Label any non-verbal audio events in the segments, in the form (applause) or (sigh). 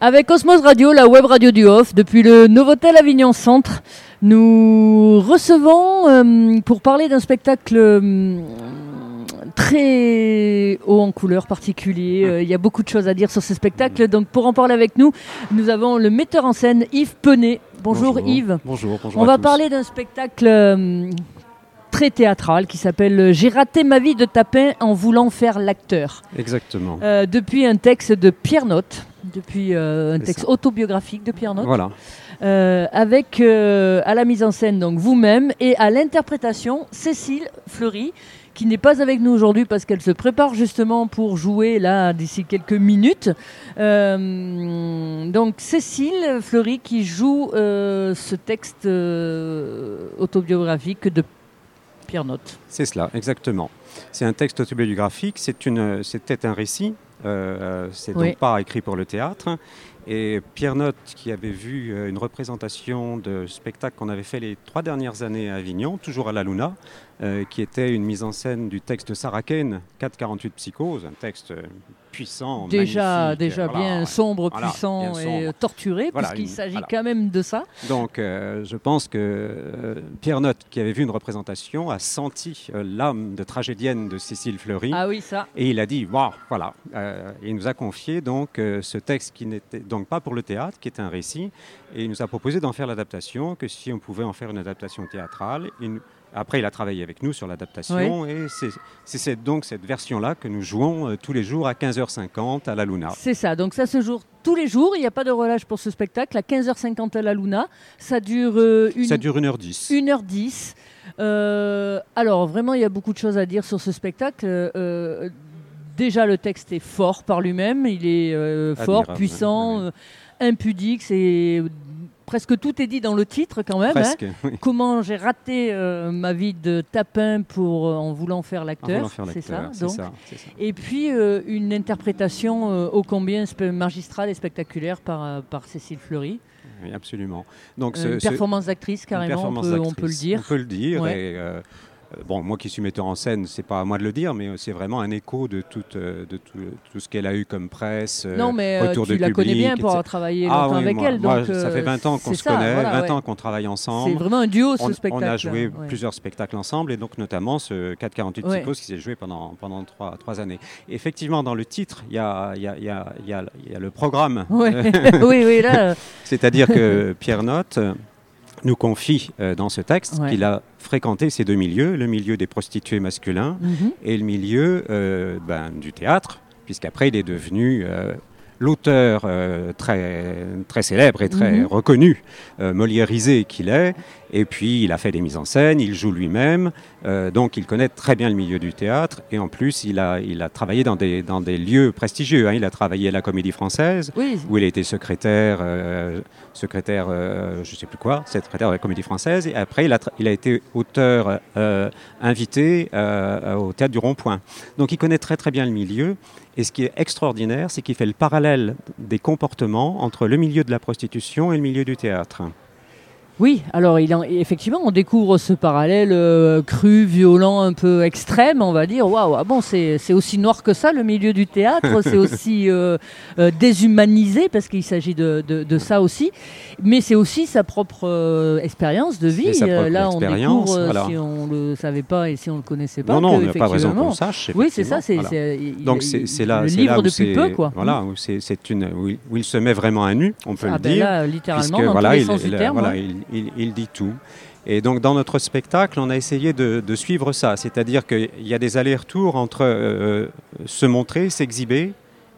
Avec Osmose Radio, la web radio du Off, depuis le Novotel Avignon Centre, nous recevons euh, pour parler d'un spectacle euh, très haut en couleur particulier. Euh, Il y a beaucoup de choses à dire sur ce spectacle. Donc pour en parler avec nous, nous avons le metteur en scène Yves Penet. Bonjour, Yves. Bonjour, bonjour. On à va tous. parler d'un spectacle très théâtral qui s'appelle J'ai raté ma vie de tapin en voulant faire l'acteur. Exactement. Euh, depuis un texte de Pierre Note, depuis euh, un texte ça. autobiographique de Pierre Note, Voilà. euh, avec à la mise en scène donc vous-même et à l'interprétation Cécile Fleury, qui n'est pas avec nous aujourd'hui parce qu'elle se prépare justement pour jouer là d'ici quelques minutes. Euh, donc Cécile Fleury qui joue euh, ce texte euh, autobiographique de Pierre Note. C'est cela, exactement. C'est un texte autobiographique, c'est c'était un récit, euh, c'est Oui. donc pas écrit pour le théâtre. Et Pierre Note, qui avait vu euh, une représentation de spectacle qu'on avait fait les trois dernières années à Avignon, toujours à la Luna, euh, qui était une mise en scène du texte de Sarah Kane, 448 Psychose, un texte euh, puissant, Déjà, magnifique, déjà voilà. bien sombre, Voilà, puissant bien et torturé, Voilà, puisqu'il une- s'agit quand même de ça. Donc, euh, je pense que euh, Pierre Note, qui avait vu une représentation, a senti l'âme de tragédienne de Cécile Fleury. Ah oui, ça. Et il a dit, Waouh, voilà. Il nous a confié donc ce texte qui n'était donc pas pour le théâtre, qui était un récit, et il nous a proposé d'en faire l'adaptation, que si on pouvait en faire une adaptation théâtrale. Nous- après, il a travaillé avec nous sur l'adaptation, et c'est donc cette version-là que nous jouons euh, tous les jours à 15h50 à la Luna. C'est ça, donc ça se joue tous les jours, il n'y a pas de relâche pour ce spectacle, à 15h50 à la Luna, ça dure euh, une, Ça dure 1h10. 1h10. Euh, alors vraiment, il y a beaucoup de choses à dire sur ce spectacle. Déjà, le texte est fort par lui-même, il est euh, fort, puissant, euh, impudique, c'est... Presque tout est dit dans le titre quand même. hein. Oui. Comment j'ai raté euh, ma vie de tapin pour, euh, en voulant faire l'acteur. C'est ça. Et puis euh, une interprétation ô combien magistrale et spectaculaire par, par Cécile Fleury. Oui, absolument. Donc, ce- une ce- performance d'actrice carrément, on peut, on d'actrice. peut le dire. On peut le dire. Ouais. et, bon, moi qui suis metteur en scène, c'est pas à moi de le dire, mais c'est vraiment un écho de tout, euh, de tout, tout ce qu'elle a eu comme presse. euh, non, mais euh, tu de la connais public, bien pour avoir travaillé Ah oui, avec moi- elle. moi, donc, ça fait euh, 20 ans qu'on se ça, connaît, voilà, 20 ouais. ans qu'on travaille ensemble. C'est vraiment un duo ce on, spectacle. on a joué ouais. plusieurs spectacles ensemble et donc notamment ce 448 Ouais. Psychose qui s'est joué pendant, pendant trois, trois années. Effectivement, dans le titre, il y a, y a- y a- y a- le programme. (laughs) (laughs) Oui, oui, là, euh, C'est-à-dire que Pierre Note euh, nous confie euh, dans ce texte Ouais. qu'il a fréquenté ces deux milieux, le milieu des prostituées masculins mhm. et le milieu euh, ben, du théâtre, puisqu'après il est devenu euh, l'auteur très, très célèbre et très Mhm. reconnu, moliérisé qu'il est, et puis il a fait des mises en scène, il joue lui-même, euh, donc il connaît très bien le milieu du théâtre, et en plus il a, il a travaillé dans des, dans des lieux prestigieux, hein. il a travaillé à la Comédie Française, oui. où il a été secrétaire, euh, secrétaire, euh, je sais plus quoi, secrétaire de la Comédie Française. Et après, il a, il a été auteur invité au Théâtre du Rond-Point. Donc, il connaît très très bien le milieu. Et ce qui est extraordinaire, c'est qu'il fait le parallèle des comportements entre le milieu de la prostitution et le milieu du théâtre. Oui, alors il en- effectivement, on découvre ce parallèle euh, cru, violent, un peu extrême, on va dire. Waouh, ah bon, c'est aussi noir que ça, le milieu du théâtre, (laughs) c'est aussi euh, euh, déshumanisé, parce qu'il s'agit de, de- de ça aussi. Mais c'est aussi sa propre expérience de vie. Là, on découvre, si on le savait pas et si on le connaissait pas. non, non, que, on n'a pas raison qu'on sache. Oui, c'est ça. Voilà. il- Donc c'est là, le c'est livre là où depuis peu, quoi. Voilà, où c'est une où il, où il se met vraiment à nu, on peut Ah le ben dire. là, littéralement, puisque dans voilà, tous les il, sens du il- terme. voilà, ouais. il, il- dit tout. Et donc dans notre spectacle, on a essayé de, suivre ça, c'est-à-dire qu'il y a des allers-retours entre euh, se montrer, s'exhiber,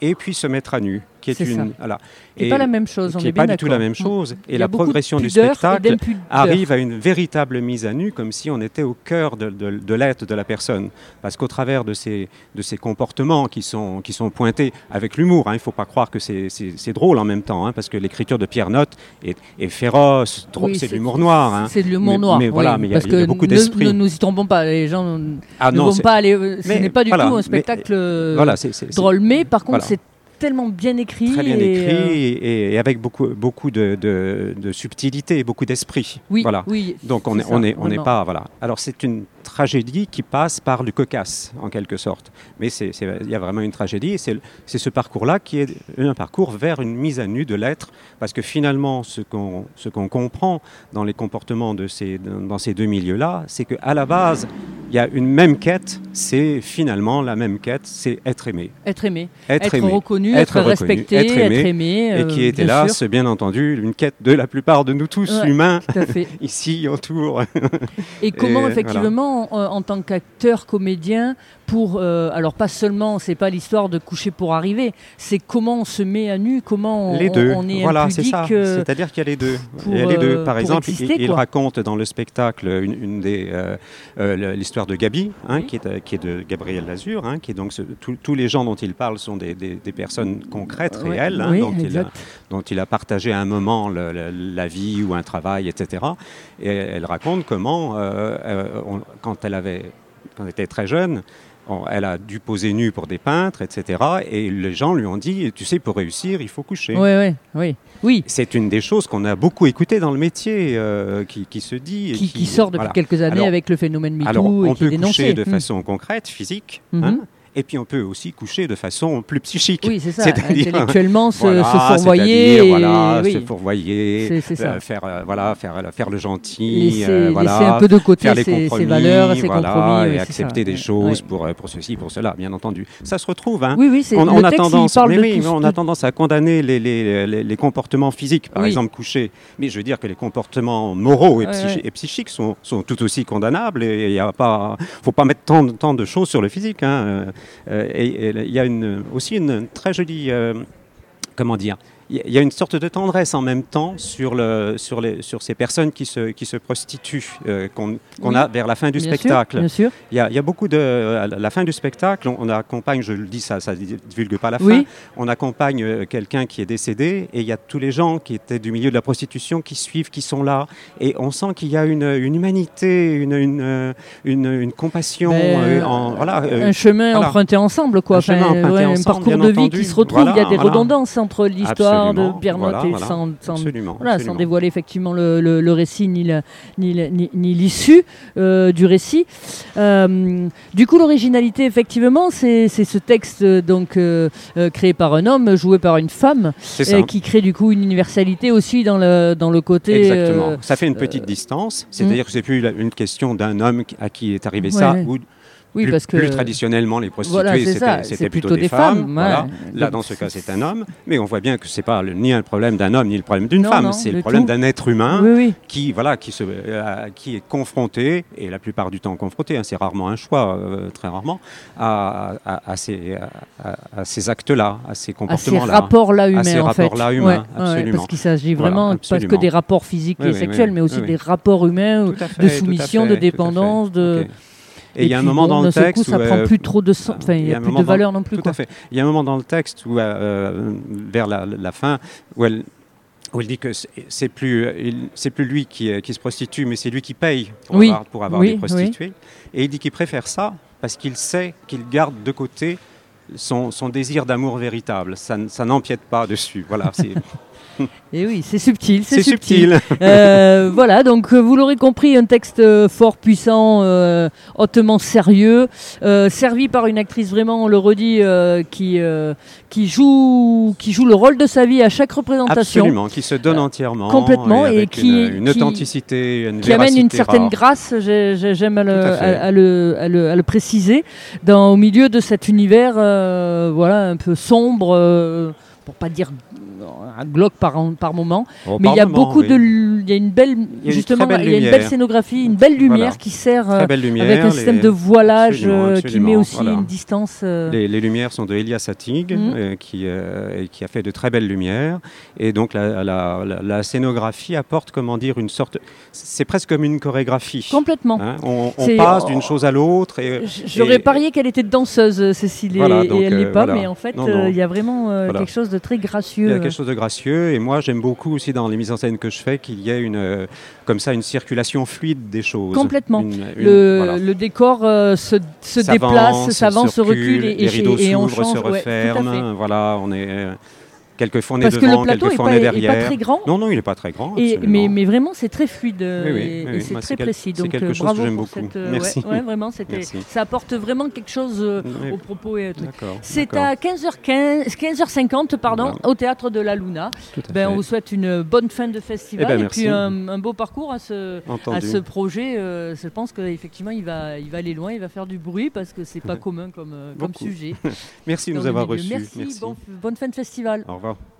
et puis se mettre à nu, qui est, une voilà, C'est pas la même chose, on qui est est pas du tout la même chose. Y Et la progression du et spectacle arrive à une véritable mise à nu, comme si on était au cœur de, de- de l'être de la personne. Parce qu'au travers de ces, de ces comportements qui sont, qui sont pointés avec l'humour, hein, il ne faut pas croire que c'est- drôle en même temps, hein, parce que l'écriture de Pierre Note est, est féroce, Oui, c'est de l'humour noir. hein. C'est de l'humour noir. mais voilà, oui, mais il y a- y beaucoup d'esprit. Ne nous y trompons pas, les gens Ah ne non, vont pas aller. Ce mais n'est pas du voilà, tout un spectacle euh, voilà, drôle, mais par contre, voilà. c'est tellement bien écrit. Très bien et, écrit euh, et, et avec beaucoup, beaucoup de, de, de subtilité, beaucoup d'esprit. oui, Voilà. oui. Donc on n'est on est, on pas voilà. Alors c'est une tragédie qui passe par le cocasse en quelque sorte, mais il y a vraiment une tragédie. et C'est ce parcours-là qui est un parcours vers une mise à nu de l'être, parce que finalement ce qu'on comprend dans les comportements de ces dans ces deux milieux-là, c'est que à la base il y a une même quête. C'est finalement la même quête, c'est être aimé, Être aimé, être, être, aimé. reconnu, Être être, reconnu, respecté, être aimé, aimé, et euh, qui est bien hélas, sûr. bien entendu, une quête de la plupart de nous tous Ouais. humains (laughs) ici autour. Et (laughs) comment Et effectivement, euh, en tant qu'acteur, comédien, pour euh, alors pas seulement, c'est pas l'histoire de coucher pour arriver, c'est comment on se met à nu, comment on, les deux, on est voilà, c'est ça. euh, C'est-à-dire qu'il y a les deux. il y a les deux. euh, Par exemple, exister, il, raconte dans le spectacle une, une des euh, euh, l'histoire de Gabi, hein, Oui. qui, est, euh, qui est de Gabriel Lazur, hein, qui est donc ce- tous- tous les gens dont il parle sont des, des- des personnes concrètes, réelles, hein, oui, dont, il a, exact. dont il a partagé à un moment le- le- la vie ou un travail, etc. Et elle raconte comment, euh, euh, on- quand elle avait, quand elle était très jeune, elle a dû poser nue pour des peintres, etc. Et les gens lui ont dit, tu sais, pour réussir, il faut coucher. Ouais, ouais, oui, oui. C'est une des choses qu'on a beaucoup écoutées dans le métier, euh, qui, qui se dit. Qui, qui sort depuis voilà. quelques années Alors- avec le phénomène MeToo Alors, on et qui est peut coucher de Mm. façon concrète, physique, Mhm. hein, et puis on peut aussi coucher de façon plus psychique. Oui, c'est ça. C'est-à-dire- Intellectuellement, se, Voilà, se fourvoyer. et- voilà, oui. se fourvoyer, euh, faire, euh, voilà, faire, faire le gentil, laisser, euh, voilà, laisser un peu de côté faire les ses, valeurs, ses voilà, compromis. et oui, accepter ça. des Ouais, choses ouais. pour, euh, pour ceci, pour cela, bien entendu. Ça se retrouve, hein. Oui, oui, c'est on, on a texte, tendance, parle mais de oui, tout- on a tendance à condamner les, les, les, les comportements physiques, par Oui. exemple coucher. Mais je veux dire que les comportements moraux et, Ouais, psychi- ouais. et psychiques sont, sont tout aussi condamnables. Et il pas, faut pas mettre tant, de- tant de choses sur le physique. hein. Euh, et il y a aussi une très jolie, euh, comment dire. Il y a- une sorte de tendresse en même temps sur, le, sur, les, sur ces personnes qui se, qui se prostituent, euh, qu'on Oui. a vers la fin du Bien sûr, spectacle. bien sûr. Il y, a, il y a beaucoup de. À la fin du spectacle, on, on accompagne, je le dis, ça ne divulgue pas la fin, Oui. on accompagne euh, quelqu'un qui est décédé et il y a tous les gens qui étaient du milieu de la prostitution qui suivent, qui sont là. Et on sent qu'il y a une, une humanité, une, une, euh, une, compassion. Ben, euh, en- voilà, euh, un chemin voilà. emprunté ensemble, quoi. Un chemin emprunté ouais, un ensemble, parcours de vie entendu. qui se retrouve. Voilà, Il y a des redondances entre l'histoire de Pierre voilà, Noté voilà. sans, sans- absolument. voilà, sans absolument. dévoiler effectivement le, le- le récit ni la- ni la- ni- ni l'issue euh, du récit. Euh, du coup, l'originalité, effectivement, c'est ce texte donc euh, créé par un homme, joué par une femme, qui crée du coup une universalité aussi dans le, dans le côté. Exactement. ça fait une petite distance, c'est-à-dire que c'est plus une question d'un homme à qui est arrivé Ouais, ça, ou oui, plus, parce que plus traditionnellement les prostituées Voilà, c'était plutôt, plutôt des femmes. voilà. Là, dans ce cas, c'est- un homme, mais on voit bien que c'est pas le- ni un problème d'un homme ni le problème d'une femme, c'est le problème d'un être humain oui, oui. qui voilà qui se euh, qui est confronté et la plupart du temps confronté, hein, c'est rarement un choix, euh, très rarement, à, à- à ces à, à- à ces actes-là, à ces à ces comportements-là. rapports-là humains, ces en fait. rapports-là humains, Ouais, ouais, absolument. parce qu'il s'agit Voilà, vraiment pas que des rapports physiques et sexuels, mais aussi des rapports humains, à de à soumission, de à dépendance, de... Et il y a un moment dans le texte coup, ça où, prend euh, plus trop de sens, il n'y a plus valeur non plus. Tout à fait. Il y a un moment dans le texte où, euh, vers la, fin, où elle, où elle dit que c'est- plus, il- c'est plus lui qui, euh, qui se prostitue, mais c'est lui qui paye pour Oui, avoir, pour avoir oui, des prostituées. Et il dit qu'il préfère ça parce qu'il sait qu'il garde de côté son, son désir d'amour véritable. Ça, ça n'empiète pas dessus. Voilà, c'est (laughs) Et oui, c'est subtil, c'est subtil. subtil. Euh, (laughs) voilà, donc euh, vous l'aurez compris, un texte euh, fort, puissant, euh, hautement sérieux, euh, servi par une actrice vraiment, on le redit, qui, qui, joue, qui joue le rôle de sa vie à chaque représentation. Absolument, qui se donne entièrement. complètement, et qui- une, une authenticité, une qui amène une certaine rare. grâce, j'ai- j'ai- j'aime à, à à- à le, à préciser, dans, au milieu de cet univers voilà, un peu sombre, pour pas dire euh, glauque par, par moment, Au mais il y a beaucoup oui. de, il y a une belle, justement, belle il y a une belle scénographie, une belle lumière Voilà. qui sert euh, lumière. avec un système les- de voilage Absolument, euh, qui met aussi voilà. une distance. euh, Les, les lumières sont de Elia Satig, Mhm. euh, qui, qui a fait de très belles lumières. Et donc la, la- la- la scénographie apporte, comment dire, une sorte. C'est presque comme une chorégraphie. Complètement. Hein, on, passe oh. d'une chose à l'autre. J'aurais parié qu'elle était danseuse, Cécile, et- Voilà, et, donc, elle n'est pas, voilà. mais en fait, il y a vraiment quelque chose de très il gracieux. y a quelque chose de gracieux. Et moi, j'aime beaucoup aussi dans les mises en scène que je fais qu'il y ait une, euh, comme ça, une circulation fluide des choses. Complètement. Une- une- Le, voilà. le décor euh, se, se déplace, s'avance, se recule et, les et, rideaux et on s'ouvrent, change. se ouais, referment. voilà, on est euh, quelquefois on est Parce que le devant, plateau n'est quelquefois pas, on est est pas derrière. très grand. Non, non, il n'est pas très grand. Et, mais, mais vraiment, c'est très fluide euh, Oui, oui, et, oui, et oui. c'est très précis. Donc, quelque euh, chose que bravo j'aime pour beaucoup. cette, euh, Merci. ouais, ouais, vraiment, (laughs) Merci. ça apporte vraiment quelque chose euh, au propos. D'accord. c'est à 15h15, 15h50 pardon, Voilà. au théâtre de la Luna. Ben, on vous souhaite une bonne fin de festival Eh ben, et puis un, un beau parcours à ce, à Entendu. ce projet. euh, je pense qu'effectivement, il va, il va aller loin, il va faire du bruit parce que c'est pas (laughs) commun comme, euh, comme sujet. (laughs) Merci de nous avoir reçus. Merci, bon- bonne fin de festival. Au revoir. Bravo.